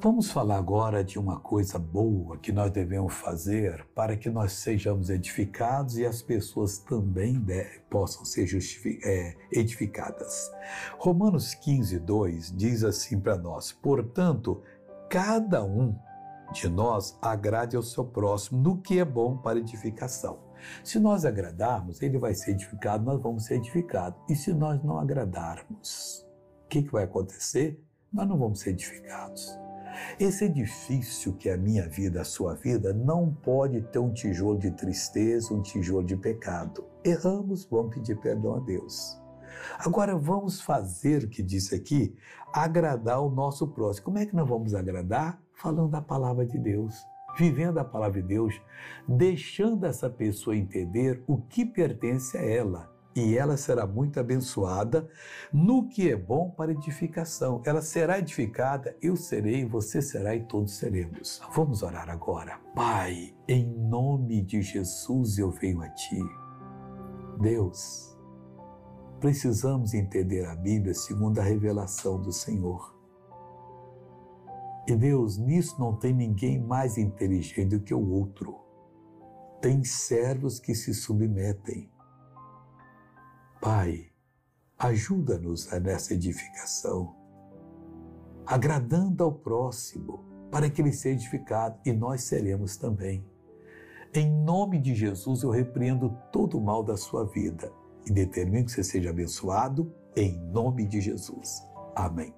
Vamos falar agora de uma coisa boa que nós devemos fazer para que nós sejamos edificados e as pessoas também possam ser é, edificadas. Romanos 15, 2 diz assim para nós: portanto, cada um de nós agrade ao seu próximo no que é bom para edificação. Se nós agradarmos, ele vai ser edificado, nós vamos ser edificados. E se nós não agradarmos, o que, que vai acontecer? Nós não vamos ser edificados. Esse edifício que é a minha vida, a sua vida, não pode ter um tijolo de tristeza, um tijolo de pecado. Erramos, vamos pedir perdão a Deus. Agora vamos fazer o que disse aqui, agradar o nosso próximo. Como é que nós vamos agradar? Falando a palavra de Deus, vivendo a palavra de Deus, deixando essa pessoa entender o que pertence a ela e ela será muito abençoada no que é bom para edificação. Ela será edificada, eu serei, você será e todos seremos. Vamos orar agora. Pai, em nome de Jesus eu venho a Ti. Deus, precisamos entender a Bíblia segundo a revelação do Senhor. E Deus, nisso não tem ninguém mais inteligente do que o outro. Tem servos que se submetem Pai, ajuda-nos nessa edificação, agradando ao próximo, para que ele seja edificado e nós seremos também. Em nome de Jesus, eu repreendo todo o mal da sua vida e determino que você seja abençoado em nome de Jesus. Amém.